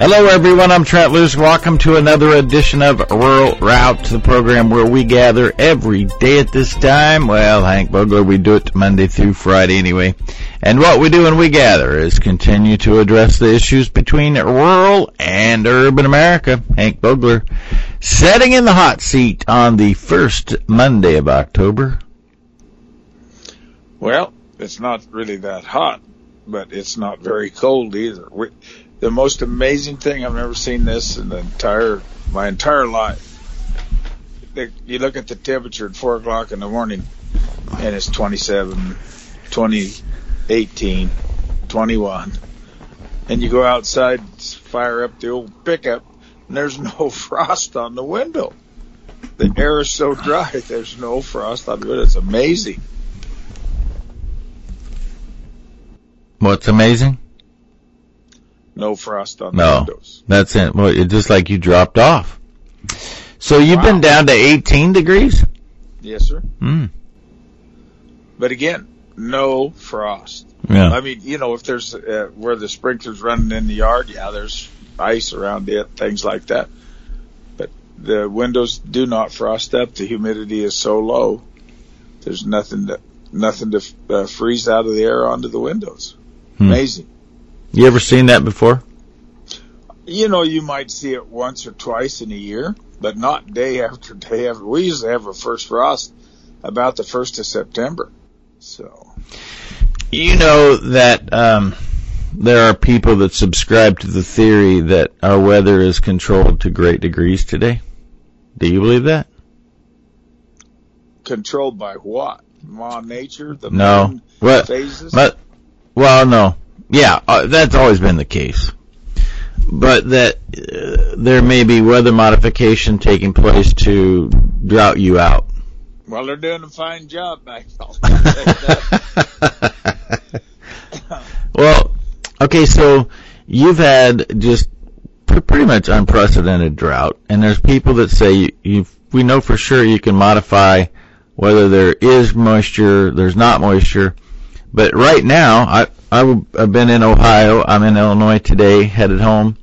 Hello, everyone. I'm Trent Loos. Welcome to another edition of Rural Route, the program where we gather every day at this time. Well, Hank Vogler, we do it Monday through Friday anyway. And what we do when we gather is continue to address the issues between rural and urban America. Hank Vogler setting in the hot seat on the first Monday of October. Well, it's not really that hot, but it's not very cold either. We, the most amazing thing I've ever seen this in the entire my entire life. You look at the temperature at four o'clock in the morning, and it's 27, 20, 18, 21, and you go outside, fire up the old pickup, and there's no frost on the window. The air is so dry, there's no frost on the window. It's amazing. What's amazing? No frost on no, the windows. That's it. Well, it's just like you dropped off. So you've wow. been down to 18 degrees? Yes, sir. Hmm. But again, no frost. Yeah. I mean, you know, if there's uh, where the sprinklers running in the yard, yeah, there's ice around it, things like that. But the windows do not frost up. The humidity is so low. There's nothing to nothing to uh, freeze out of the air onto the windows. Hmm. Amazing. You ever seen that before? You know, you might see it once or twice in a year, but not day after day after. We usually have a first frost about the first of September. So, you know that um, there are people that subscribe to the theory that our weather is controlled to great degrees today. Do you believe that? Controlled by what? Ma nature? The no. what? phases? But, well, no. Yeah, uh, that's always been the case. But that uh, there may be weather modification taking place to drought you out. Well, they're doing a fine job back Well, okay, so you've had just pretty much unprecedented drought, and there's people that say you we know for sure you can modify whether there is moisture, there's not moisture. But right now, I, I've been in Ohio. I'm in Illinois today, headed home,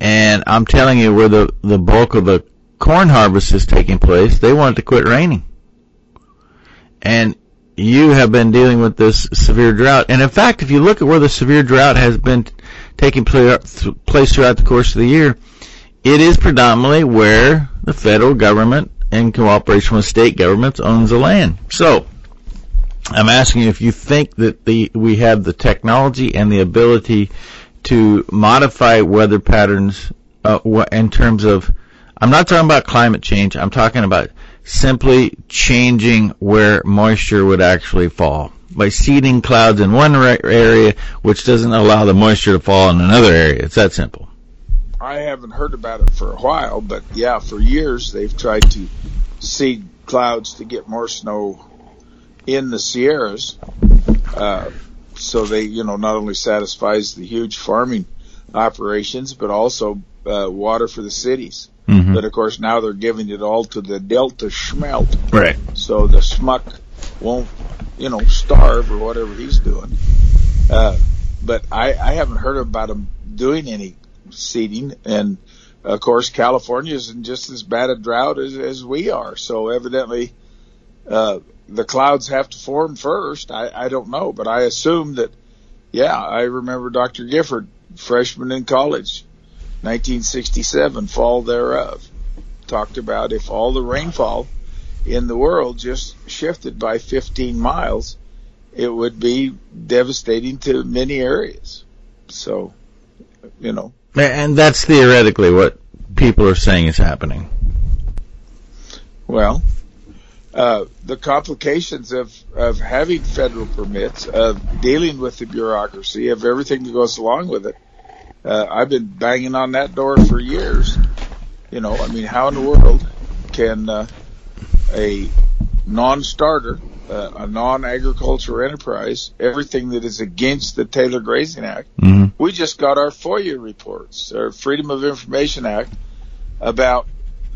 and I'm telling you where the the bulk of the corn harvest is taking place. They want it to quit raining, and you have been dealing with this severe drought. And in fact, if you look at where the severe drought has been taking place throughout the course of the year, it is predominantly where the federal government, in cooperation with state governments, owns the land. So I'm asking if you think that the we have the technology and the ability to modify weather patterns uh, in terms of. I'm not talking about climate change. I'm talking about simply changing where moisture would actually fall by seeding clouds in one area, which doesn't allow the moisture to fall in another area. It's that simple. I haven't heard about it for a while, but yeah, for years they've tried to seed clouds to get more snow in the Sierras. Uh, so they, you know, not only satisfies the huge farming operations, but also uh, water for the cities. Mm-hmm. But of course, now they're giving it all to the Delta Schmelt. Right. So the schmuck won't, you know, starve or whatever he's doing. Uh, but I, I haven't heard about him doing any seeding. And of course, California is in just as bad a drought as, as we are. So evidently, uh, the clouds have to form first. I, I don't know, but I assume that, yeah, I remember Dr. Gifford, freshman in college, 1967, fall thereof, talked about if all the rainfall in the world just shifted by 15 miles, it would be devastating to many areas. So, you know. And that's theoretically what people are saying is happening. Well, uh, the complications of, of having federal permits, of dealing with the bureaucracy, of everything that goes along with it. Uh, I've been banging on that door for years. You know, I mean, how in the world can uh, a non-starter, uh, a non-agriculture enterprise, everything that is against the Taylor Grazing Act, mm-hmm. we just got our FOIA reports, our Freedom of Information Act, about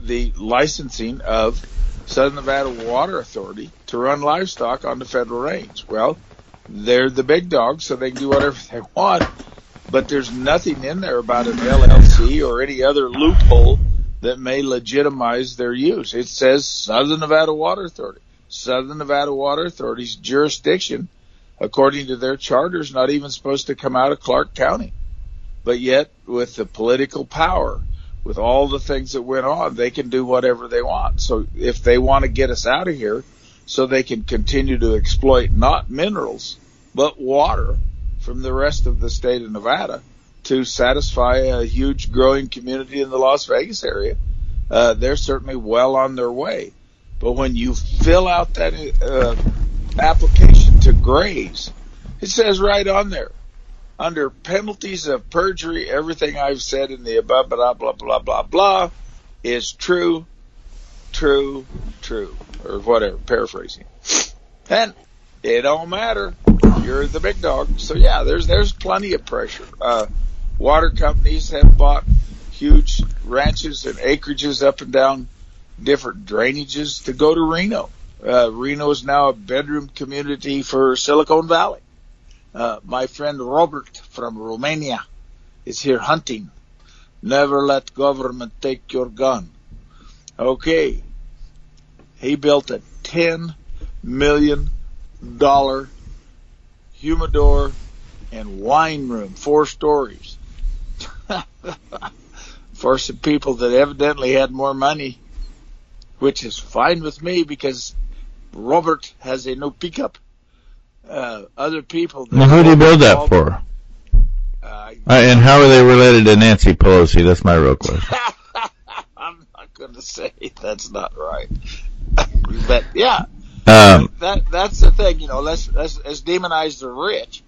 the licensing of Southern Nevada Water Authority to run livestock on the federal range. Well, they're the big dogs, so they can do whatever they want. but there's nothing in there about an LLC or any other loophole that may legitimize their use. It says Southern Nevada Water Authority. Southern Nevada Water Authority's jurisdiction, according to their charter, is not even supposed to come out of Clark County. But yet, with the political power, with all the things that went on, they can do whatever they want. So if they want to get us out of here so they can continue to exploit not minerals, but water from the rest of the state of Nevada to satisfy a huge growing community in the Las Vegas area, uh, they're certainly well on their way. But when you fill out that uh, application to graze, it says right on there, under penalties of perjury, everything I've said in the above, blah, blah, blah, blah, blah, is true, true, true, or whatever, paraphrasing. And it don't matter. You're the big dog. So yeah, there's, there's plenty of pressure. Uh, water companies have bought huge ranches and acreages up and down different drainages to go to Reno. Uh, Reno is now a bedroom community for Silicon Valley. Uh, my friend Robert from Romania is here hunting. Never let government take your gun. Okay. He built a $10 million humidor and wine room, four stories. For some people that evidently had more money, which is fine with me because Robert has a new pickup uh, other people. Now, who do you build that for? Uh, uh, and how are they related to Nancy Pelosi? That's my real question. I'm not going to say that's not right, but yeah, um, that that's the thing. You know, let's let's, let's demonize the rich.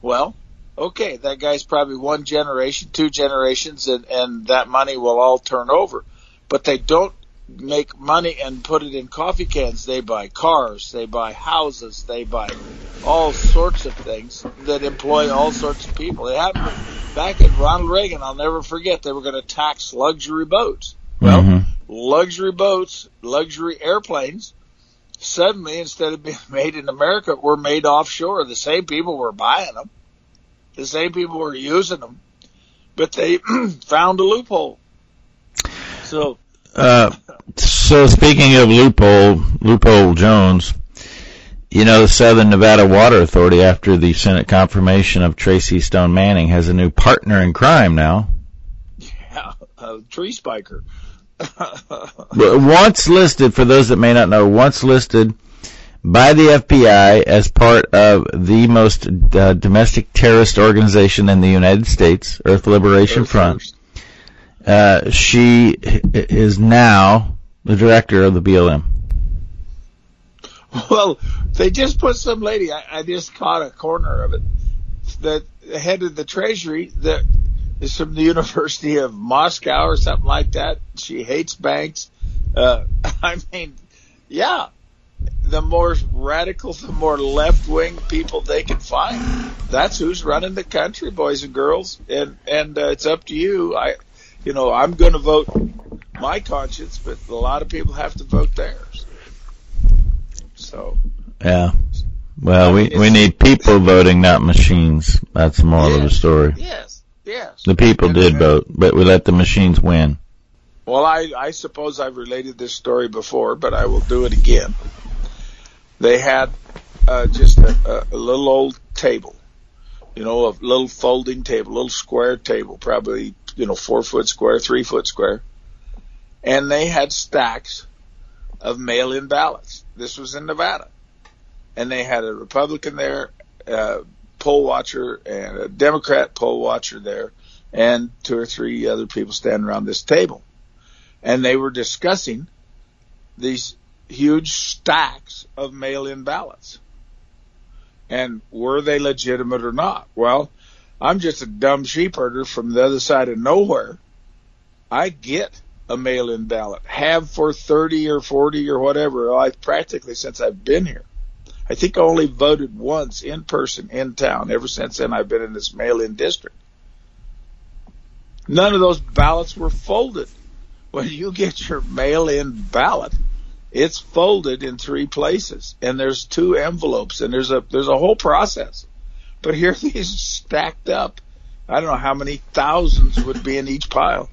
Well, okay, that guy's probably one generation, two generations, and and that money will all turn over. But they don't make money and put it in coffee cans. They buy cars, they buy houses, they buy all sorts of things that employ all sorts of people. It happened back in Ronald Reagan. I'll never forget. They were going to tax luxury boats. Well, mm-hmm. luxury boats, luxury airplanes, suddenly instead of being made in America, were made offshore. The same people were buying them. The same people were using them, but they found a loophole. So so speaking of loophole, loophole Jones, you know, the Southern Nevada Water Authority, after the Senate confirmation of Tracy Stone Manning, has a new partner in crime now. Yeah, a tree spiker. once listed, for those that may not know, once listed by the FBI as part of the most uh, domestic terrorist organization in the United States, Earth Liberation Earth Front. First. Uh, she is now the director of the BLM. Well, they just put some lady. I, I just caught a corner of it. The head of the Treasury that is from the University of Moscow or something like that. She hates banks. Uh, I mean, yeah, the more radical, the more left wing people they can find. That's who's running the country, boys and girls. And and uh, it's up to you. I you know, I'm going to vote my conscience, but a lot of people have to vote theirs. So. Yeah. Well, we we need people voting, not machines. That's the moral yes, of the story. Yes. Yes. The people and, did and, vote, but we let the machines win. Well, I I suppose I've related this story before, but I will do it again. They had uh, just a, a little old table, you know, a little folding table, a little square table, probably you know, four foot square, three foot square. And they had stacks of mail in ballots. This was in Nevada. And they had a Republican there, a poll watcher, and a Democrat poll watcher there, and two or three other people standing around this table. And they were discussing these huge stacks of mail in ballots. And were they legitimate or not? Well, I'm just a dumb sheepherder from the other side of nowhere. I get a mail-in ballot, have for 30 or 40 or whatever. I practically since I've been here. I think I only voted once in person in town. Ever since then, I've been in this mail-in district. None of those ballots were folded. When you get your mail-in ballot, it's folded in three places, and there's two envelopes, and there's a there's a whole process. But here these stacked up. I don't know how many thousands would be in each pile,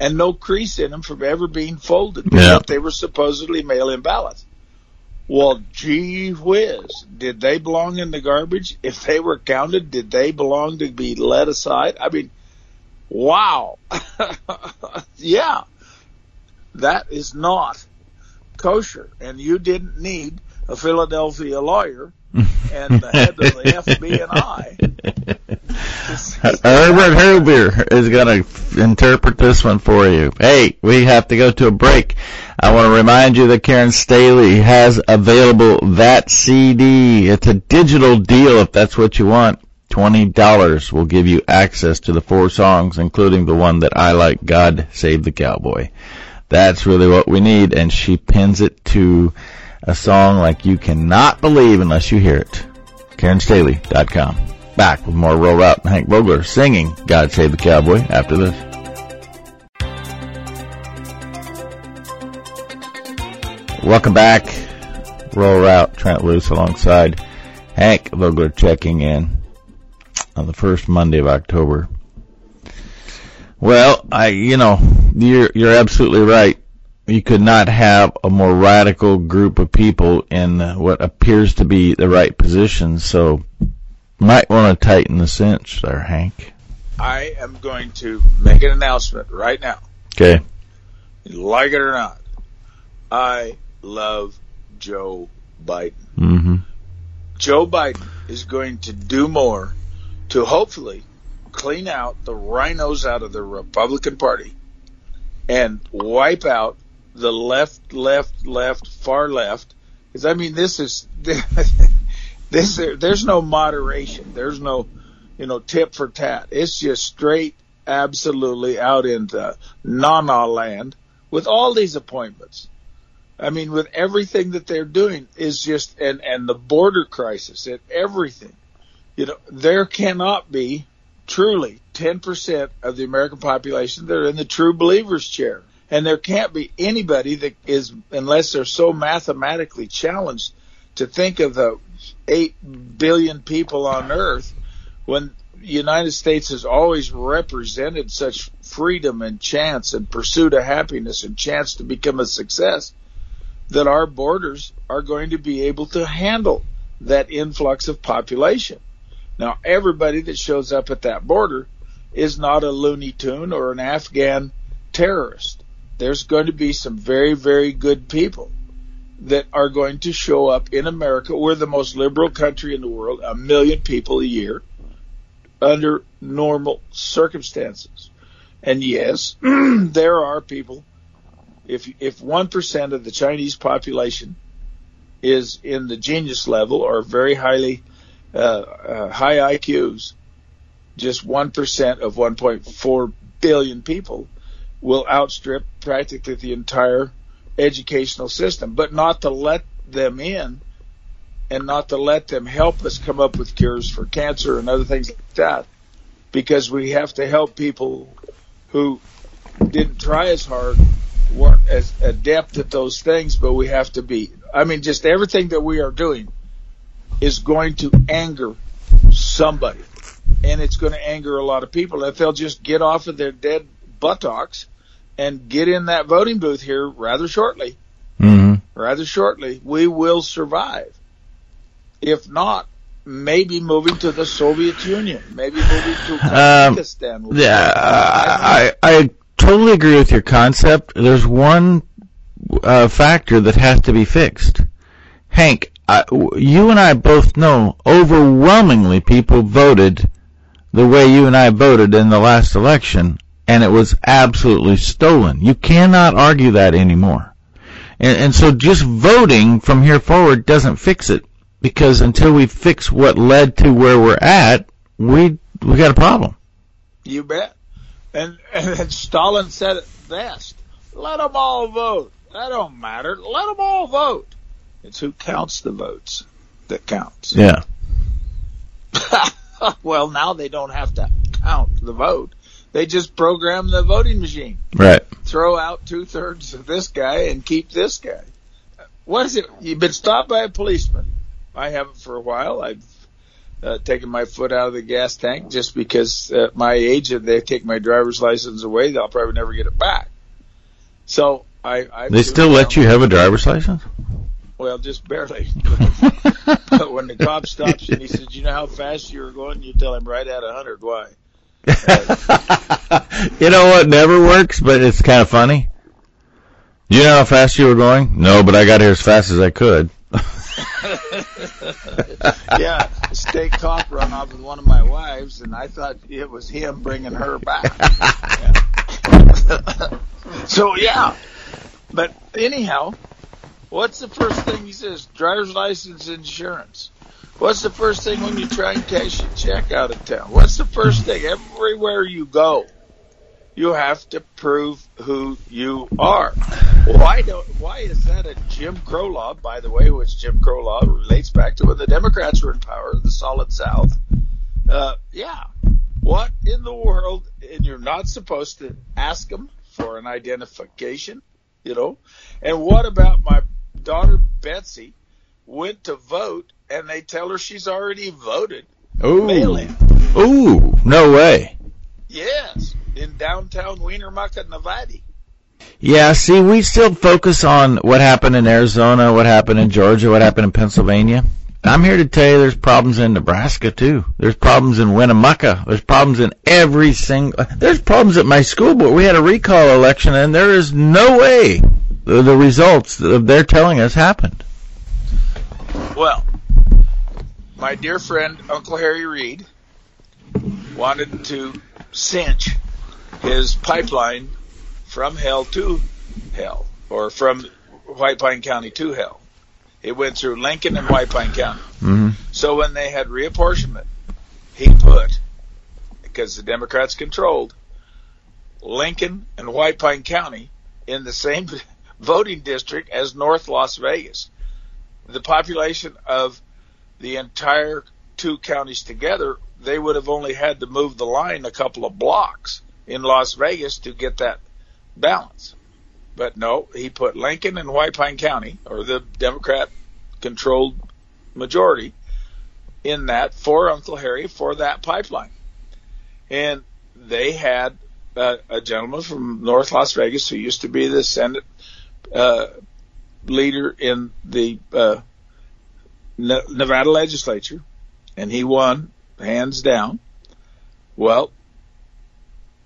and no crease in them from ever being folded. Yeah. They were supposedly mail-in ballots. Well, gee whiz, did they belong in the garbage? If they were counted, did they belong to be let aside? I mean, wow. yeah. That is not kosher. And you didn't need a Philadelphia lawyer and the head of the FBI. Herbert Hoover is going to interpret this one for you. Hey, we have to go to a break. I want to remind you that Karen Staley has available that CD. It's a digital deal if that's what you want. $20 will give you access to the four songs, including the one that I like, God Save the Cowboy. That's really what we need, and she pins it to a song like you cannot believe unless you hear it. KarenStaley.com. Back with more Roll and Hank Vogler singing God Save the Cowboy after this. Welcome back. Rural Route, Trent Loos alongside Hank Vogler checking in on the first Monday of October. Well, I, you know, you're, you're absolutely right. You could not have a more radical group of people in what appears to be the right position. So, might want to tighten the cinch there, Hank. I am going to make an announcement right now. Okay. Like it or not, I love Joe Biden. Mm-hmm. Joe Biden is going to do more to hopefully clean out the rhinos out of the Republican Party and wipe out the left, left, left, far left. Because I mean, this is this. There's no moderation. There's no, you know, tip for tat. It's just straight, absolutely out into na-na land with all these appointments. I mean, with everything that they're doing is just and and the border crisis and everything. You know, there cannot be truly 10% of the American population that are in the true believer's chair. And there can't be anybody that is, unless they're so mathematically challenged to think of the 8 billion people on earth when the United States has always represented such freedom and chance and pursuit of happiness and chance to become a success that our borders are going to be able to handle that influx of population. Now, everybody that shows up at that border is not a Looney Tune or an Afghan terrorist. There's going to be some very, very good people that are going to show up in America. We're the most liberal country in the world, a million people a year under normal circumstances. And yes, there are people. If if one percent of the Chinese population is in the genius level or very highly uh, uh, high IQs, just one percent of 1.4 billion people will outstrip practically the entire educational system. But not to let them in, and not to let them help us come up with cures for cancer and other things like that, because we have to help people who didn't try as hard, weren't as adept at those things, but we have to be. I mean, just everything that we are doing is going to anger somebody. And it's going to anger a lot of people if they'll just get off of their dead buttocks and get in that voting booth here rather shortly. Mm-hmm. Rather shortly, we will survive. If not, maybe moving to the Soviet Union, maybe moving to Pakistan. Um, yeah, I, I totally agree with your concept. There's one uh, factor that has to be fixed. Hank, I, you and I both know overwhelmingly people voted the way you and I voted in the last election, and it was absolutely stolen. You cannot argue that anymore. And, and so just voting from here forward doesn't fix it, because until we fix what led to where we're at, we we got a problem. You bet. And, and Stalin said it best. Let them all vote. That don't matter. Let them all vote. It's who counts the votes that counts. Yeah. well, now they don't have to count the vote. They just program the voting machine. Right. Throw out two thirds of this guy and keep this guy. What is it? You've been stopped by a policeman. I haven't for a while. I've uh, taking my foot out of the gas tank just because uh, my age, if they take my driver's license away, they'll probably never get it back. So I, I They still let you have a driver's license? well, just barely. but when the cop stops you and he says, "You know how fast you were going?" You tell him right at a hundred. Why? you know what never works, but it's kind of funny? You know how fast you were going? No, but I got here as fast as I could. yeah, state cop run off with one of my wives, and I thought it was him bringing her back. so yeah, but anyhow, what's the first thing he says? Driver's license, insurance. What's the first thing when you try and cash a check out of town? What's the first thing everywhere you go? You have to prove who you are. Why do Why is that a Jim Crow law? By the way, which Jim Crow law relates back to when the Democrats were in power, the Solid South. Uh, yeah. What in the world? And you're not supposed to ask them for an identification, you know. And what about my daughter Betsy went to vote and they tell her she's already voted? Ooh. Ooh, no way. Yes, in downtown Winnemucca, Nevada. Yeah, see, we still focus on what happened in Arizona, what happened in Georgia, what happened in Pennsylvania. I'm here to tell you there's problems in Nebraska too. There's problems in Winnemucca. There's problems in every single, there's problems at my school board. We had a recall election and there is no way the, the results that they're telling us happened. Well, my dear friend Uncle Harry Reid wanted to cinch his pipeline from hell to hell, or from White Pine County to hell. It went through Lincoln and White Pine County. Mm-hmm. So when they had reapportionment, he put, because the Democrats controlled, Lincoln and White Pine County in the same voting district as North Las Vegas. The population of the entire two counties together, they would have only had to move the line a couple of blocks in Las Vegas to get that balance. But no, he put Lincoln and White Pine County, or the Democrat controlled majority, in that for Uncle Harry for that pipeline. And they had uh, a gentleman from North Las Vegas who used to be the Senate uh, leader in the uh, Nevada legislature, and he won hands down. Well,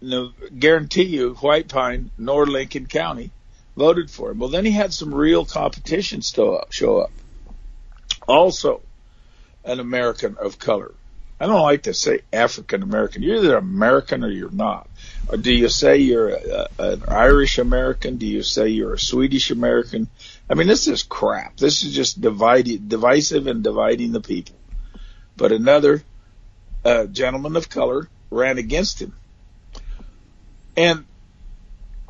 no, guarantee you, White Pine nor Lincoln County voted for him. Well, then he had some real competition show up. Show up. Also, an American of color. I don't like to say African American. You're either American or you're not. Or do you say you're a, a, an Irish American? Do you say you're a Swedish American? I mean, this is crap. This is just divided, divisive and dividing the people. But another uh, gentleman of color ran against him and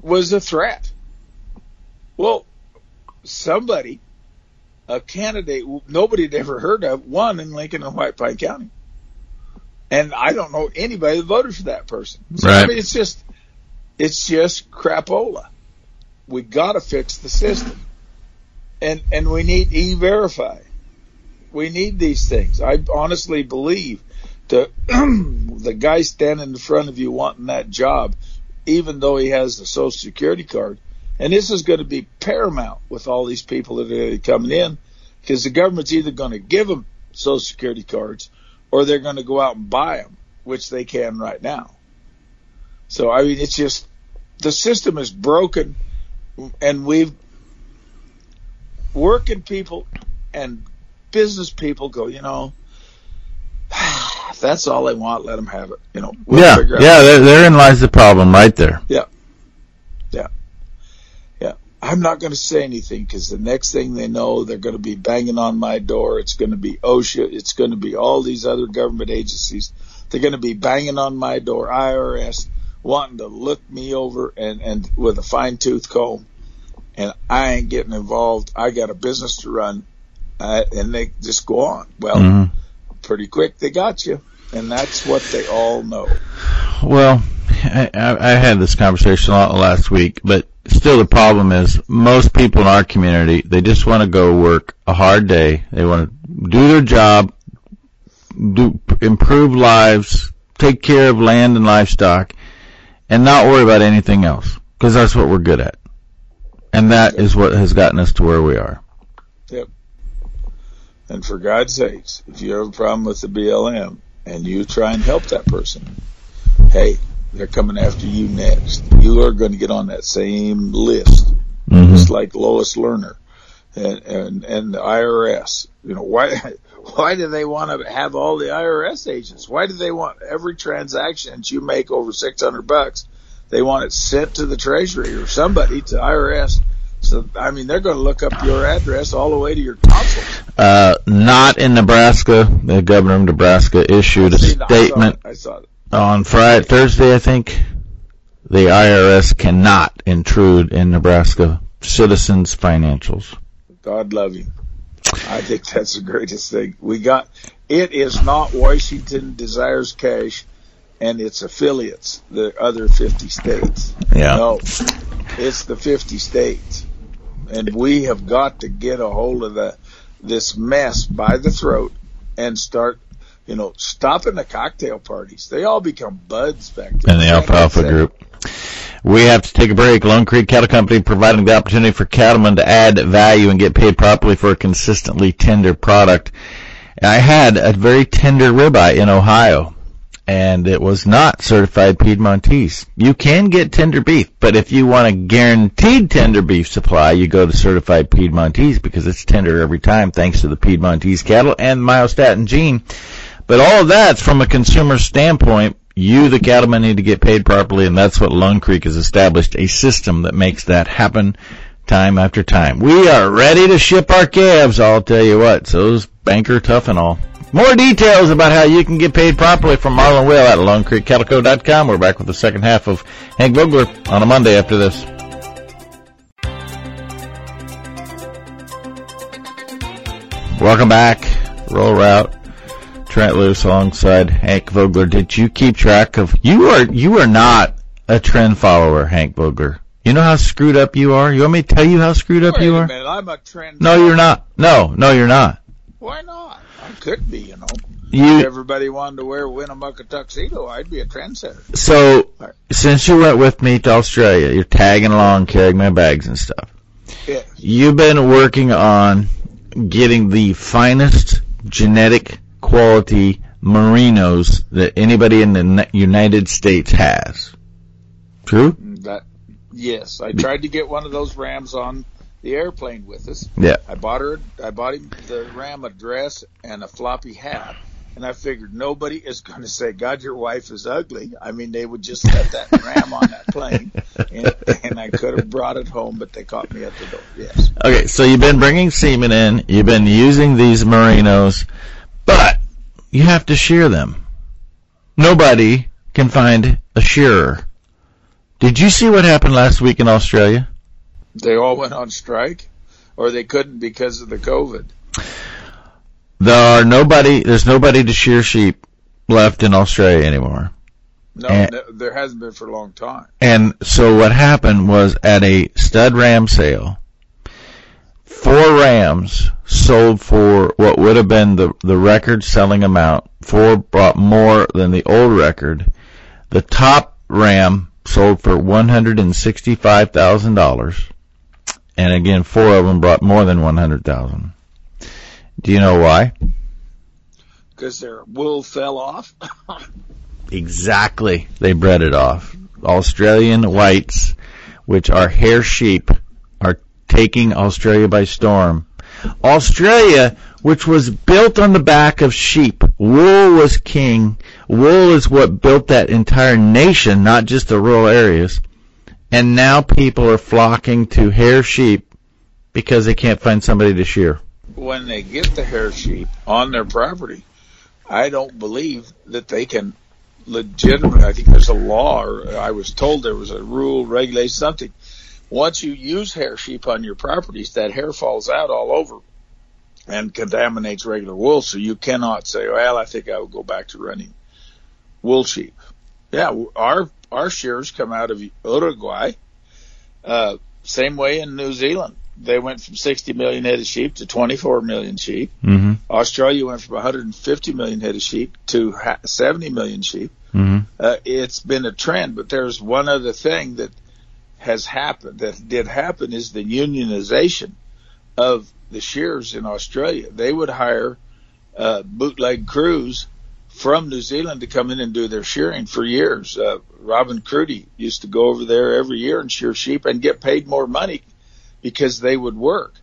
was a threat. Well, somebody, a candidate nobody had ever heard of, won in Lincoln and White Pine County. And I don't know anybody that voted for that person. So, right. I mean, it's just, it's just crapola. We gotta fix the system. And, and we need e-verify. We need these things. I honestly believe the, the guy standing in front of you wanting that job, even though he has the social security card, and this is going to be paramount with all these people that are coming in because the government's either going to give them social security cards or they're going to go out and buy them, which they can right now. So, I mean, it's just the system is broken and we've working people and business people go, you know, if that's all they want, let them have it. You know, we'll yeah, yeah, there, therein lies the problem right there. Yeah, yeah, yeah. I'm not going to say anything because the next thing they know, they're going to be banging on my door. It's going to be OSHA. It's going to be all these other government agencies. They're going to be banging on my door, IRS, wanting to look me over and, and with a fine tooth comb. And I ain't getting involved. I got a business to run. Uh, and they just go on. Well, mm-hmm. pretty quick they got you. And that's what they all know. Well, I, I had this conversation last week, but still the problem is most people in our community, they just want to go work a hard day. They want to do their job, do improve lives, take care of land and livestock, and not worry about anything else because that's what we're good at, and that is what has gotten us to where we are. Yep. And for God's sakes, if you have a problem with the BLM and you try and help that person, hey, they're coming after you next. You are going to get on that same list, Mm-hmm. just like Lois Lerner and, and, and the IRS. You know, why, why do they want to have all the IRS agents? Why do they want every transaction that you make over 600 bucks? They want it sent to the treasury or somebody to IRS. So, I mean, they're going to look up your address all the way to your consul. Uh, not in Nebraska. The governor of Nebraska issued a See, I saw it. statement I saw it. On Friday, Thursday, I think. The IRS cannot intrude in Nebraska citizens' financials. God love you. I think that's the greatest thing. We got, it is not Washington Desires Cash and its affiliates, the other 50 states. Yeah. No, it's the 50 states. And we have got to get a hold of the, this mess by the throat and start, you know, stopping the cocktail parties. They all become buds back there. and the Alfalfa Group. We have to take a break. Lone Creek Cattle Company providing the opportunity for cattlemen to add value and get paid properly for a consistently tender product. I had a very tender ribeye in Ohio, and it was not certified Piedmontese. You can get tender beef, but if you want a guaranteed tender beef supply, you go to certified Piedmontese because it's tender every time thanks to the Piedmontese cattle and myostatin gene. But all of that's from a consumer standpoint. You, the cattleman, need to get paid properly, and that's what Lone Creek has established a system that makes that happen time after time. We are ready to ship our calves, I'll tell you what. So's Banker Tough and all. More details about how you can get paid properly from Marlon Will at LoneCreekCattleCo.com. We're back with the second half of Hank Vogler on a Monday after this. Welcome back. Rural Route. Trent Loos alongside Hank Vogler. Did you keep track of you are you are not a trend follower, Hank Vogler. You know how screwed up you are? You want me to tell you how screwed up Wait you are? minute, I'm a trend. No, you're not. No, no, you're not. Why not? I could be, you know. If everybody wanted to wear Winnemucca tuxedo, I'd be a trendsetter. so since you went with me to Australia, you're tagging along, carrying my bags and stuff. Yeah. You've been working on getting the finest genetic quality merinos that anybody in the United States has. True? That, yes, I tried to get one of those Rams on the airplane with us. Yeah. I bought her, I bought him the Ram a dress and a floppy hat. And I figured nobody is going to say, God, your wife is ugly. I mean, they would just let that Ram on that plane. And, and I could have brought it home, but they caught me at the door. Yes. Okay, so you've been bringing semen in, you've been using these merinos, but you have to shear them. Nobody can find a shearer. Did you see what happened last week in Australia? They all went on strike or they couldn't because of the COVID. There are nobody, there's nobody to shear sheep left in Australia anymore. No, And- there hasn't been for a long time. And so what happened was at a stud ram sale, four rams sold for what would have been the, the record selling amount. Four brought more than the old record. The top ram sold for $165,000. And again, four of them brought more than 100,000. Do you know why? Because their wool fell off. Exactly. They bred it off. Australian whites, which are hair sheep, are taking Australia by storm. Australia, which was built on the back of sheep. Wool was king. Wool is what built that entire nation, not just the rural areas. And now people are flocking to hair sheep because they can't find somebody to shear. when they get the hair sheep on their property, I don't believe that they can legitimately. I think there's a law, or I was told there was a rule, regulate something. Once you use hair sheep on your properties, that hair falls out all over and contaminates regular wool. So you cannot say, "Well, I think I will go back to running wool sheep." Yeah, our our shears come out of Uruguay. Uh, same way in New Zealand. they went from 60 million head of sheep to 24 million sheep. Mm-hmm. Australia went from 150 million head of sheep to 70 million sheep. Mm-hmm. Uh, it's been a trend, but there's one other thing that has happened that did happen is the unionization of the shears in Australia. They would hire uh, bootleg crews from New Zealand to come in and do their shearing for years. Uh, Robin Crudy used to go over there every year and shear sheep and get paid more money because they would work.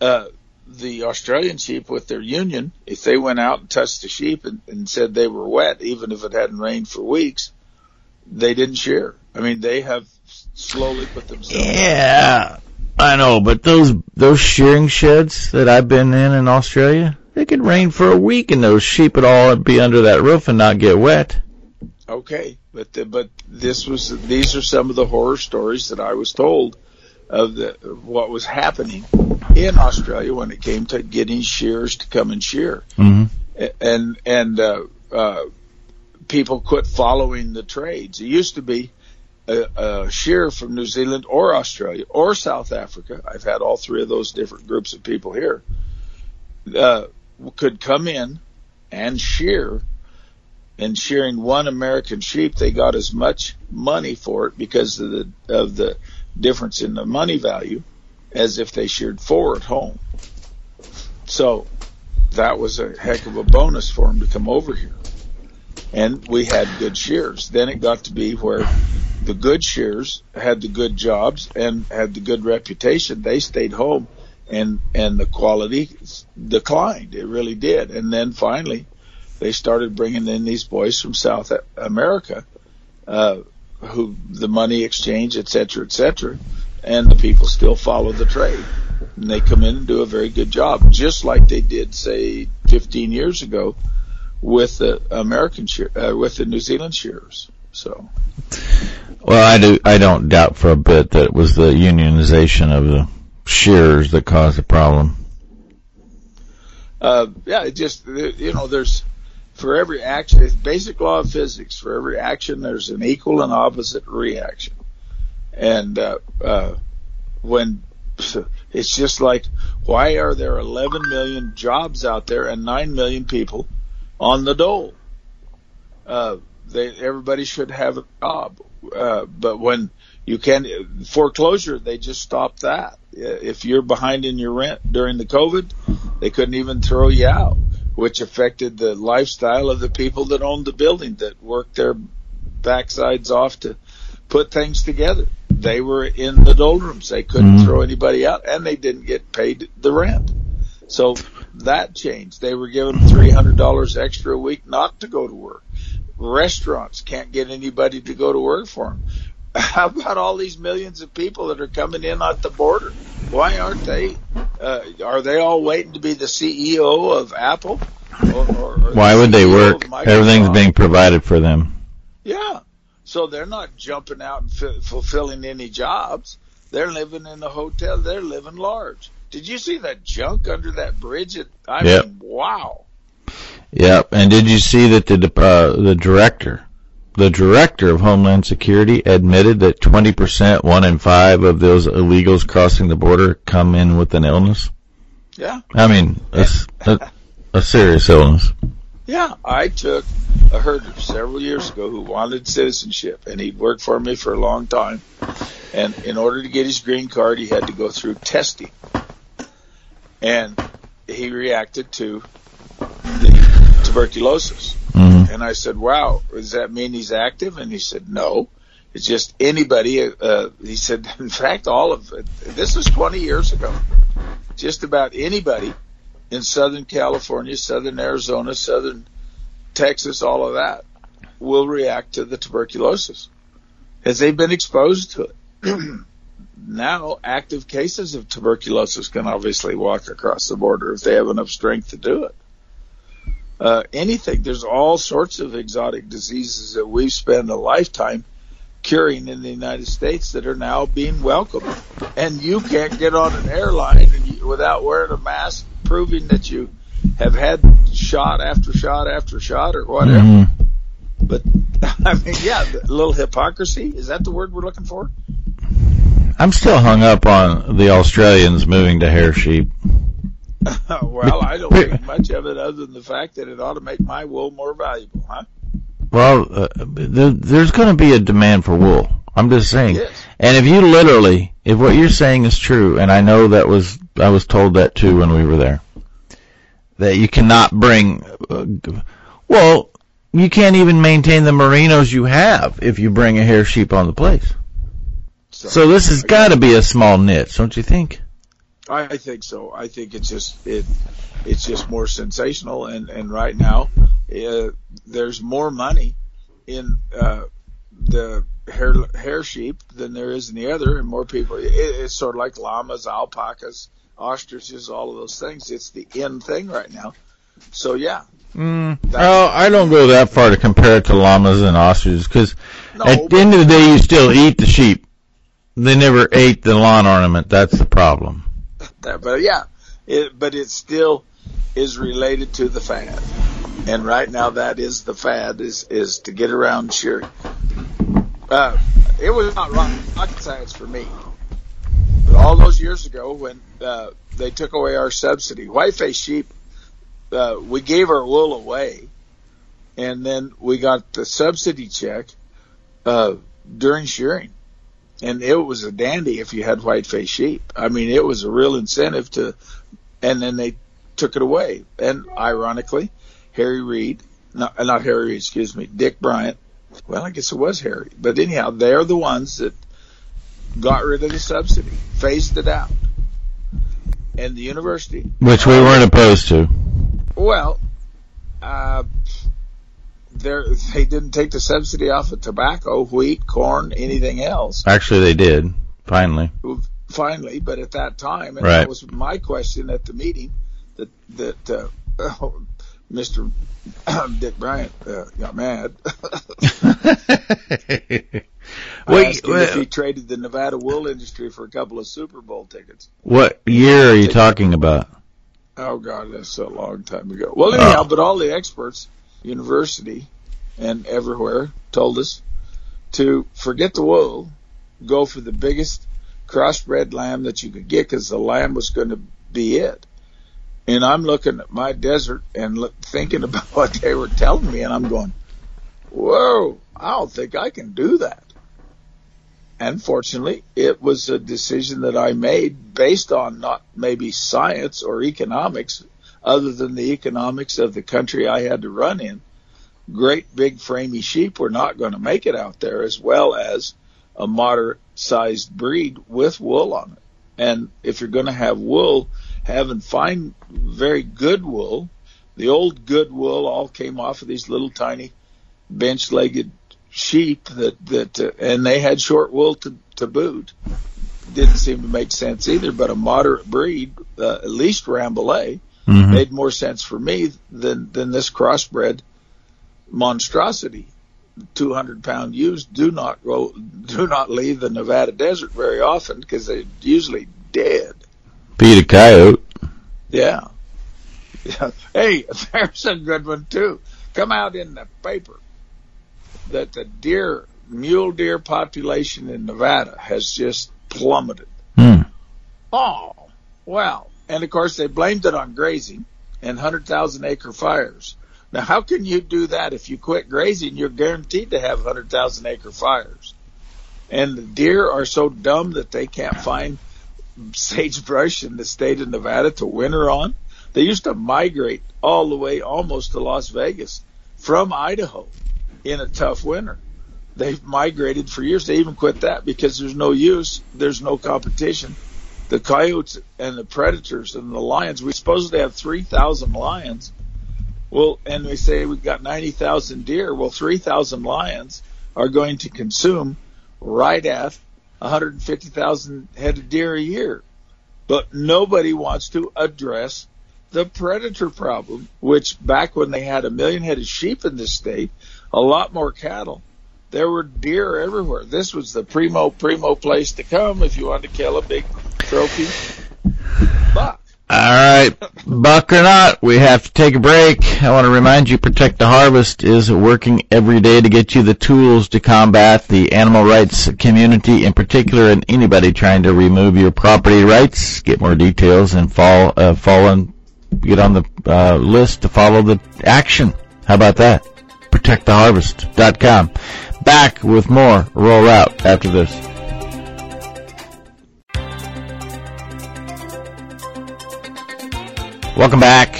Uh, the Australian sheep with their union, if they went out and touched the sheep and, and said they were wet, even if it hadn't rained for weeks, they didn't shear. I mean, they have slowly put themselves. Yeah, I know, but those those shearing sheds that I've been in in Australia, it could rain for a week and those sheep would all be under that roof and not get wet. Okay, but the, but this was these are some of the horror stories that I was told of the what was happening in Australia when it came to getting shearers to come and shear, mm-hmm. and and uh, uh, people quit following the trades. It used to be a, a from New Zealand or Australia or South Africa. I've had all three of those different groups of people here. Uh, could come in and shear and shearing one American sheep, they got as much money for it because of the of the difference in the money value as if they sheared four at home. So that was a heck of a bonus for them to come over here. And we had good shears. Then it got to be where the good shears had the good jobs and had the good reputation. They stayed home and, and the quality declined. It really did. And then finally they started bringing in these boys from South America, uh, who the money exchange, et cetera, et cetera, and the people still follow the trade. And they come in and do a very good job, just like they did, say, 15 years ago with the American shear, uh, with the New Zealand shearers. So, well, I do, I don't doubt for a bit that it was the unionization of the shearers that caused the problem. Uh, yeah, it just you know, there's for every action, it's basic law of physics. For every action, there's an equal and opposite reaction. And uh, uh, when it's just like, why are there 11 million jobs out there and 9 million people on the dole? Uh, they, everybody should have a job. Uh, but when you can foreclosure, they just stopped that. If you're behind in your rent during the COVID, they couldn't even throw you out which affected the lifestyle of the people that owned the building that worked their backsides off to put things together. They were in the doldrums. They couldn't mm-hmm. throw anybody out and they didn't get paid the rent. So that changed. They were given $300 extra a week not to go to work. Restaurants can't get anybody to go to work for them. How about all these millions of people that are coming in at the border? Why aren't they? Uh, are they all waiting to be the CEO of Apple? Or, or, or Why would they work? Everything's being provided for them. Yeah, so they're not jumping out and f- fulfilling any jobs. They're living in a hotel. They're living large. Did you see that junk under that bridge? I yep. mean, wow. Yep. And did you see that the uh, the director the director of Homeland Security admitted that 20%, one in five of those illegals crossing the border come in with an illness. Yeah. I mean, a, a, a serious illness. Yeah, I took a herder several years ago who wanted citizenship, and he'd worked for me for a long time. And in order to get his green card, he had to go through testing. And he reacted to the tuberculosis. Mm-hmm. And I said, wow, does that mean he's active? And he said, no. It's just anybody. Uh, he said, in fact, all of it, this was 20 years ago. Just about anybody in Southern California, Southern Arizona, Southern Texas, all of that will react to the tuberculosis as they've been exposed to it. now, active cases of tuberculosis can obviously walk across the border if they have enough strength to do it uh, anything. There's all sorts of exotic diseases that we've spent a lifetime curing in the United States that are now being welcomed. And you can't get on an airline you, without wearing a mask, proving that you have had shot after shot after shot or whatever. Mm-hmm. But I mean, yeah, a little hypocrisy. Is that the word we're looking for? I'm still hung up on the Australians moving to hair sheep. well, I don't think much of it other than the fact that it ought to make my wool more valuable, huh? Well, uh, there, there's going to be a demand for wool. I'm just saying. Yes. And if you literally, if what you're saying is true, and I know that was, I was told that too when we were there, that you cannot bring, uh, well, you can't even maintain the merinos you have if you bring a hair sheep on the place. So, So this has got to be a small niche, don't you think? I, think so. I think it's just it, it's just more sensational, and and right now, uh, there's more money in uh, the hair hair sheep than there is in the other, and more people. It, it's sort of like llamas, alpacas, ostriches, all of those things. It's the in thing right now. So yeah, Mm, oh, I don't go that far to compare it to llamas and ostriches because no, at the end of the day, you still eat the sheep. They never ate the lawn ornament. That's the problem. but yeah, it, but it still is related to the fad, and right now that is the fad is is to get around shearing. Uh, it was not rocket science for me, but all those years ago when uh, they took away our subsidy, whiteface sheep, uh, we gave our wool away, and then we got the subsidy check uh, during shearing and it was a dandy if you had white-faced sheep. I mean, it was a real incentive to, and then they took it away. And ironically, Harry Reid, not, not Harry excuse me, Dick Bryan. Well, I guess it was Harry, but anyhow, they're the ones that got rid of the subsidy, phased it out, and the university. Which we weren't opposed to. Well, uh, they didn't take the subsidy off of tobacco, wheat, corn, anything else. Actually, they did. Finally. finally, but at that time, and Right. that was my question at the meeting, that that uh, Mr. Dick Bryan uh, got mad. I asked him if he traded the Nevada wool industry for a couple of Super Bowl tickets. what year are you talking about? Oh God, that's a long time ago. Well, anyhow, Oh. but all the experts, university and everywhere, told us to forget the wool, go for the biggest crossbred lamb that you could get because the lamb was going to be it. And I'm looking at my desert and look, thinking about what they were telling me, and I'm going, "Whoa, I don't think I can do that." And fortunately, it was a decision that I made based on not maybe science or economics, other than the economics of the country I had to run in. Great big framey sheep were not going to make it out there, as well as a moderate sized breed with wool on it. And if you're going to have wool, having fine, very good wool, the old good wool all came off of these little tiny bench legged sheep that, that, uh, and they had short wool to, to boot. Didn't seem to make sense either, but a moderate breed, uh, at least Rambouillet, Mhm. made more sense for me than, than this crossbred monstrosity. 200 pound ewes do not go, do not leave the Nevada desert very often because they're usually dead. Beat a coyote. Yeah. yeah. Hey, there's a good one too. Come out in the paper that the deer, mule deer population in Nevada has just plummeted. Hmm. Oh, wow. And of course they blamed it on grazing and 100,000 acre fires. Now how can you do that if you quit grazing? You're guaranteed to have 100,000 acre fires. And the deer are so dumb that they can't find sagebrush in the state of Nevada to winter on. They used to migrate all the way almost to Las Vegas from Idaho in a tough winter. They've migrated for years. They even quit that because there's no use. There's no competition. The coyotes and the predators and the lions, we supposedly have 3,000 lions. Well, and they say we've got 90,000 deer. Well, 3,000 lions are going to consume right at 150,000 head of deer a year. But nobody wants to address the predator problem, which back when they had a million head of sheep in this state, a lot more cattle, there were deer everywhere. This was the primo, primo place to come if you wanted to kill a big trophy buck. All right, buck or not, we have to take a break. I want to remind you Protect the Harvest is working every day to get you the tools to combat the animal rights community in particular and anybody trying to remove your property rights. Get more details and fall, uh, fall get on the uh, list to follow the action. How about that? ProtectTheHarvest.com. Back with more Rural Route after this. Welcome back.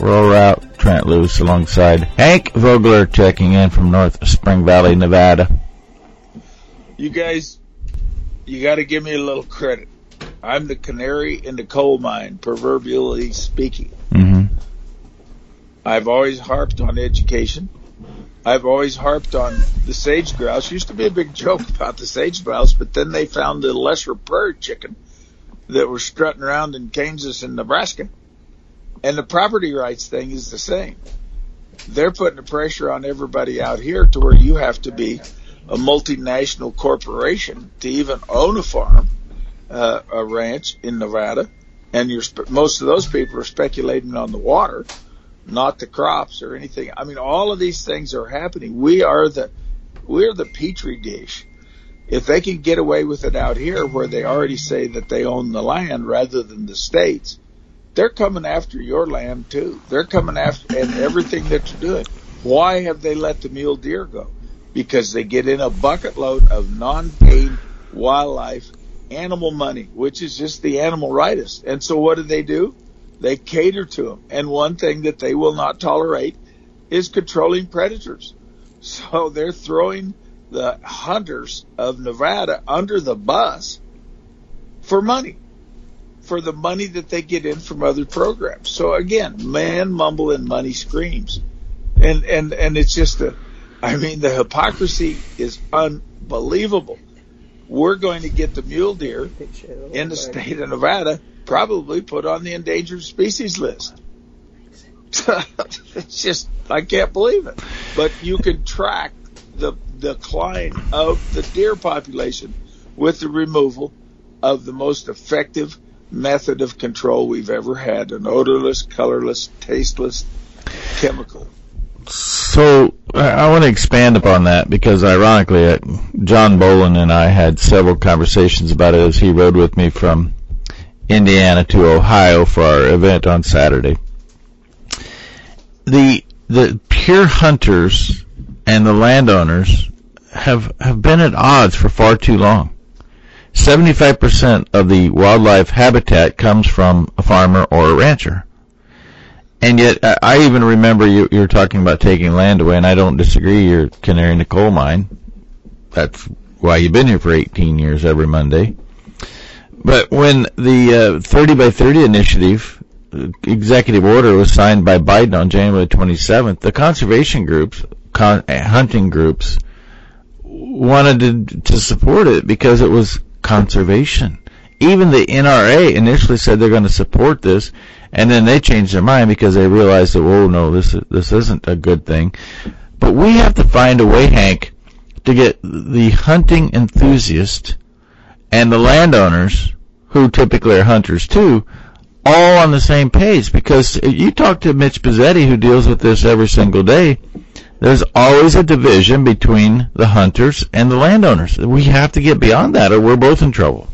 Rural Route, Trent Loos alongside Hank Vogler checking in from North Spring Valley, Nevada. You guys, you got to give me a little credit. I'm the canary in the coal mine, proverbially speaking. Mm-hmm. I've always harped on education. I've always harped on the sage grouse. Used to be a big joke about the sage grouse, but then they found the lesser prairie chicken that were strutting around in Kansas and Nebraska and the property rights thing is the same. They're putting the pressure on everybody out here to where you have to be a multinational corporation to even own a farm, uh, a ranch in Nevada. And you're, most of those people are speculating on the water, not the crops or anything. I mean, all of these things are happening. We are the, we're the petri dish. If they can get away with it out here where they already say that they own the land rather than the states, they're coming after your land too. They're coming after and everything that you're doing. Why have they let the mule deer go? Because they get in a bucket load of non-paid wildlife animal money, which is just the animal rights. And so what do they do? They cater to them. And one thing that they will not tolerate is controlling predators. So they're throwing the hunters of Nevada under the bus for money for the money that they get in from other programs. So again, man mumble and money screams. And, and, and it's just a, I mean, the hypocrisy is unbelievable. We're going to get the mule deer in the state of Nevada probably put on the endangered species list. it's just, I can't believe it. But you can track the decline of the deer population with the removal of the most effective method of control we've ever had an odorless, colorless, tasteless chemical. So I want to expand upon that because ironically, uh, John Bolin and I had several conversations about it as he rode with me from Indiana to Ohio for our event on Saturday. The the pure hunters and the landowners have have been at odds for far too long. 75% of the wildlife habitat comes from a farmer or a rancher. And yet, I even remember you, you were talking about taking land away, and I don't disagree. You're canary in the coal mine. That's why you've been here for 18 years every Monday. But when the uh, 30 by 30 initiative uh, executive order was signed by Biden on January 27th, the conservation groups, con- hunting groups, wanted to, to support it because it was conservation. Even the NRA initially said they're going to support this, and then they changed their mind because they realized that, oh no, this this isn't a good thing. But we have to find a way, Hank, to get the hunting enthusiast and the landowners, who typically are hunters too, all on the same page. Because you talk to Mitch Pizzetti, who deals with this every single day, there's always a division between the hunters and the landowners. We have to get beyond that or we're both in trouble.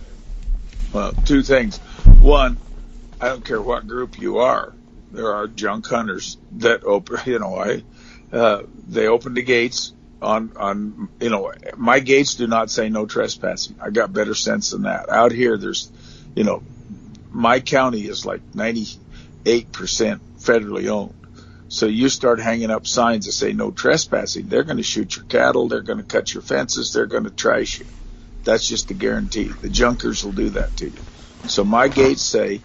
Well, two things. One, I don't care what group you are. There are junk hunters that open, you know, I, uh, they open the gates on, on, you know, my gates do not say no trespassing. I got better sense than that. Out here, there's, you know, my county is like 98% federally owned. So you start hanging up signs that say no trespassing. They're going to shoot your cattle. They're going to cut your fences. They're going to trash you. That's just a guarantee. The junkers will do that to you. So my gates say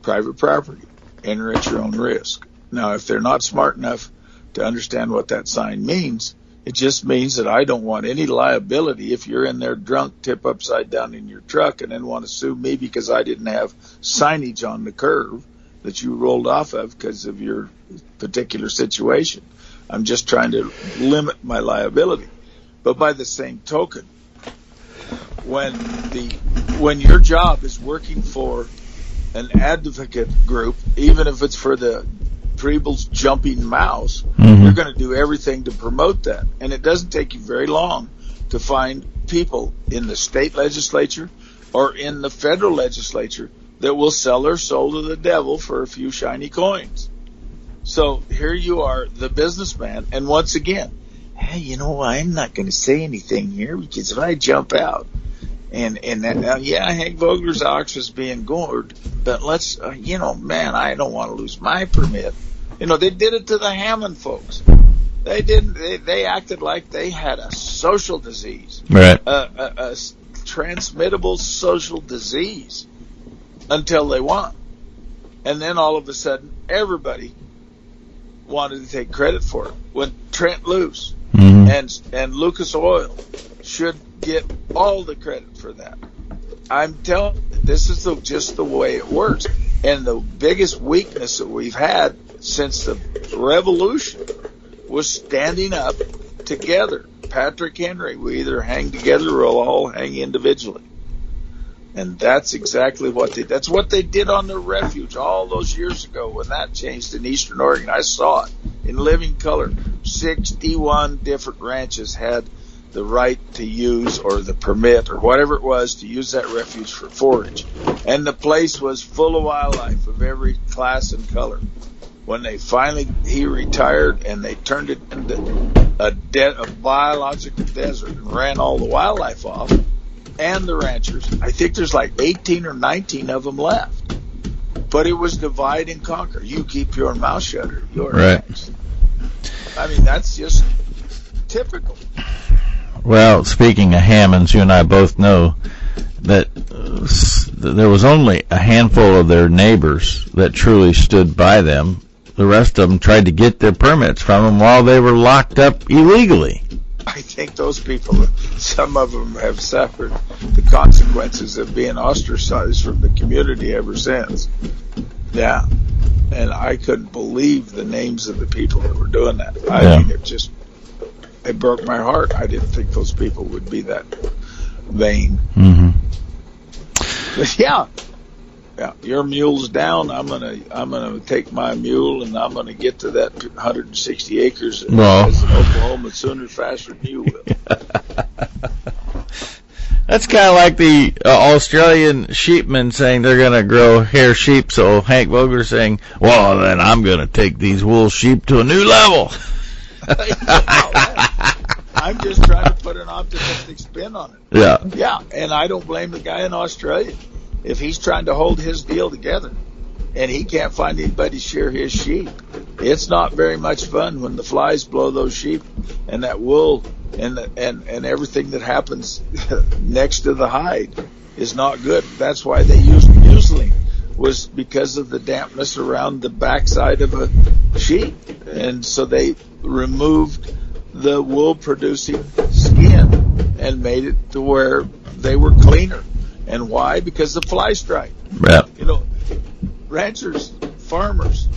private property. Enter at your own risk. Now, if they're not smart enough to understand what that sign means, it just means that I don't want any liability if you're in there drunk, tip upside down in your truck, and then want to sue me because I didn't have signage on the curve that you rolled off of because of your particular situation. I'm just trying to limit my liability. But by the same token, when the when your job is working for an advocate group, even if it's for the Preble's jumping mouse, Mhm. you're going to do everything to promote that. And it doesn't take you very long to find people in the state legislature or in the federal legislature that will sell their soul to the devil for a few shiny coins. So here you are, the businessman, and once again, hey, you know, I'm not going to say anything here because if I jump out, and and that, now, yeah, Hank Vogler's ox is being gored, but let's, uh, you know, man, I don't want to lose my permit. You know, they did it to the Hammond folks. They didn't. They, they acted like they had a social disease, Right. a, a, transmittable social disease, until they won, and then all of a sudden, everybody wanted to take credit for it. When Trent Loos hmm and and Lucas Oil should get all the credit for that. I'm telling you, this is the, just the way it works. And the biggest weakness that we've had since the revolution was standing up together. Patrick Henry, we either hang together or we'll all hang individually. And that's exactly what they, that's what they did on the refuge all those years ago when that changed in Eastern Oregon. I saw it in living color. 61 different ranches had the right to use or the permit or whatever it was to use that refuge for forage. And the place was full of wildlife of every class and color. When they finally, he retired and they turned it into a, de- a biological desert and ran all the wildlife off and the ranchers. I think there's like 18 or 19 of them left. But it was divide and conquer. You keep your mouth shut or you're Right. next. I mean, that's just typical. Well, speaking of Hammonds, you and I both know that uh, there was only a handful of their neighbors that truly stood by them. The rest of them tried to get their permits from them while they were locked up illegally. I think those people, some of them have suffered the consequences of being ostracized from the community ever since. Yeah. And I couldn't believe the names of the people that were doing that. I Yeah. mean, it just, it broke my heart. I didn't think those people would be that vain. hmm But yeah. Yeah, your mule's down. I'm gonna, I'm gonna take my mule and I'm gonna get to that 160 acres Well. as an Oklahoma sooner faster than you will. That's kind of like the uh, Australian sheepmen saying they're going to grow hair sheep. So Hank Vogler saying, "Well, then I'm going to take these wool sheep to a new level." I'm just trying to put an optimistic spin on it. yeah. Yeah, and I don't blame the guy in Australia if he's trying to hold his deal together and he can't find anybody to shear his sheep. It's not very much fun when the flies blow those sheep and that wool and the, and and everything that happens next to the hide is not good. That's why they used mulesing was because of the dampness around the backside of a sheep, and so they removed the wool producing skin and made it to where they were cleaner. And why? Because of fly strike. Yeah. You know, ranchers, farmers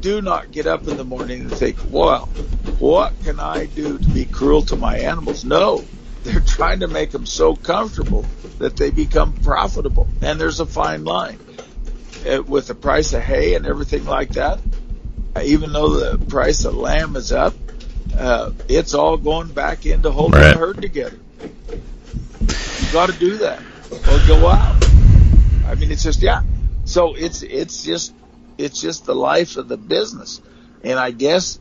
do not get up in the morning and think, well, what can I do to be cruel to my animals? No, they're trying to make them so comfortable that they become profitable. And there's a fine line. Uh, with the price of hay and everything like that, even though the price of lamb is up, uh, it's all going back into holding Right. the herd together. You got to do that or go out. I mean, it's just yeah. So it's it's just it's just the life of the business, and I guess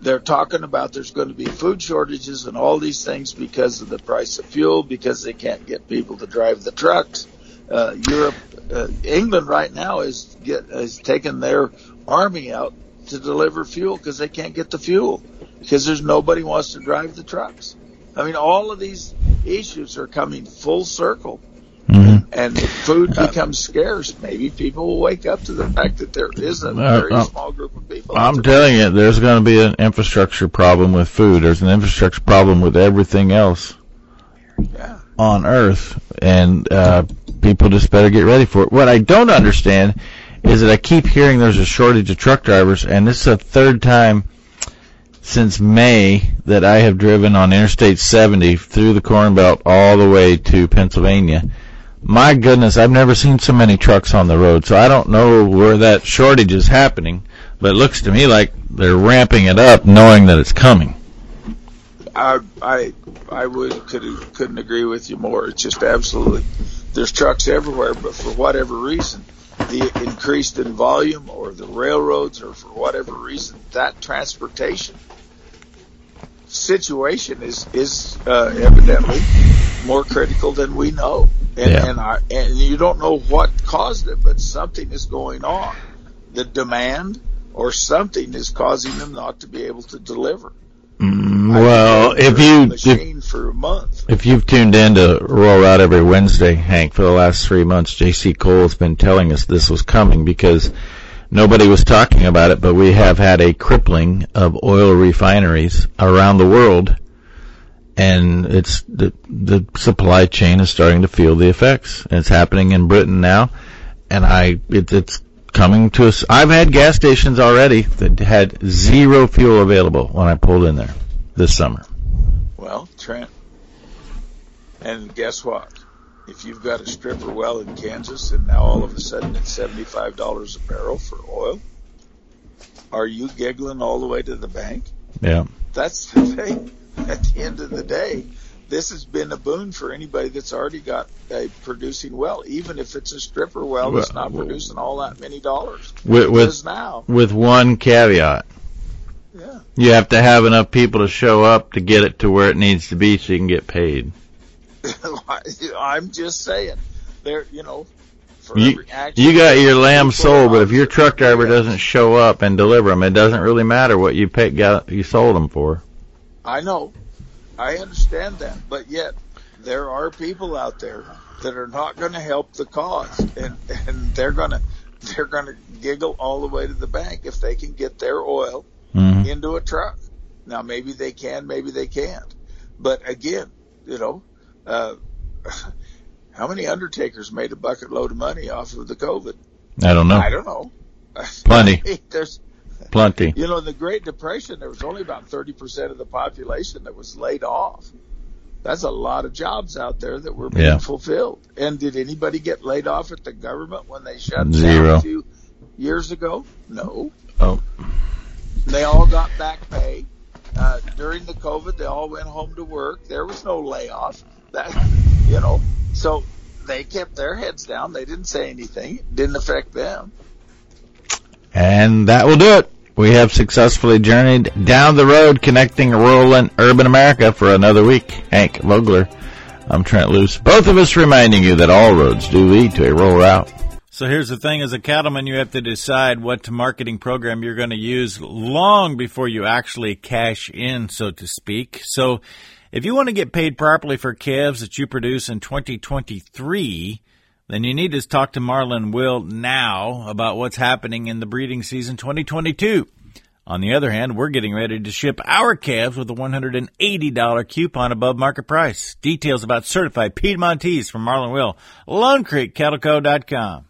they're talking about there's going to be food shortages and all these things because of the price of fuel because they can't get people to drive the trucks. Uh, Europe, uh, England right now is get is taking their army out to deliver fuel because they can't get the fuel because there's nobody wants to drive the trucks. I mean, all of these issues are coming full circle hmm and food becomes scarce, maybe people will wake up to the fact that there is a Uh, very uh, small group of people. I'm telling you, there's going to be an infrastructure problem with food. There's an infrastructure problem with everything else Yeah. on Earth, and uh, people just better get ready for it. What I don't understand is that I keep hearing there's a shortage of truck drivers, and this is the third time since May that I have driven on Interstate 70 through the Corn Belt all the way to Pennsylvania. my goodness, I've never seen so many trucks on the road. So I don't know where that shortage is happening, but it looks to me like they're ramping it up, knowing that it's coming. I I I would could couldn't agree with you more. It's just absolutely there's trucks everywhere, but for whatever reason, the increased in volume or the railroads or for whatever reason, that transportation situation is is uh, evidently more critical than we know, and Yeah. and, I, and you don't know what caused it, but something is going on. The demand or something is causing them not to be able to deliver. Mm, well, if you if, for a month. if you've tuned in to Rural Route every Wednesday, Hank, for the last three months, J.C. Cole's been telling us this was coming because nobody was talking about it, but we have had a crippling of oil refineries around the world, and it's the the supply chain is starting to feel the effects. It's happening in Britain now, and I it, it's coming to us. I've had gas stations already that had zero fuel available when I pulled in there this summer. well, Trent, and guess what? If you've got a stripper well in Kansas and now all of a sudden it's seventy-five dollars a barrel for oil, are you giggling all the way to the bank? Yeah. That's the thing. At the end of the day, this has been a boon for anybody that's already got a producing well, even if it's a stripper well that's not Well, producing all that many dollars. With It with now. with one caveat. Yeah. You have to have enough people to show up to get it to where it needs to be so you can get paid. I'm just saying. There, you know, for You, action, you got your lamb sold, but if your truck driver doesn't show up and deliver them, it doesn't really matter what you pay, got, you sold them for. I know. I understand that, but yet there are people out there that are not going to help the cause, and and they're gonna they're gonna giggle all the way to the bank if they can get their oil hmm into a truck. Now maybe they can, maybe they can't, but again, you know, uh, how many undertakers made a bucket load of money off of the COVID? I don't know. I don't know. Plenty. There's Plenty. you know, in the Great Depression, there was only about 30% of the population that was laid off. That's a lot of jobs out there that were being Yeah. fulfilled. And did anybody get laid off at the government when they shut Zero. down a few years ago? No. Oh. They all got back pay. Uh, during the COVID, they all went home to work. There was no layoff. That, you know, so they kept their heads down. They didn't say anything. It didn't affect them. And that will do it. We have successfully journeyed down the road connecting rural and urban America for another week. Hank Vogler. I'm Trent Loos. Both of us reminding you that all roads do lead to a rural route. So here's the thing as a cattleman, you have to decide what marketing program you're going to use long before you actually cash in, so to speak. So if you want to get paid properly for calves that you produce in 2023, then you need to talk to Marlon Will now about what's happening in the breeding season 2022. On the other hand, we're getting ready to ship our calves with a $180 coupon above market price. Details about certified Piedmontese from Marlon Will, LoneCreekCattleCo.com.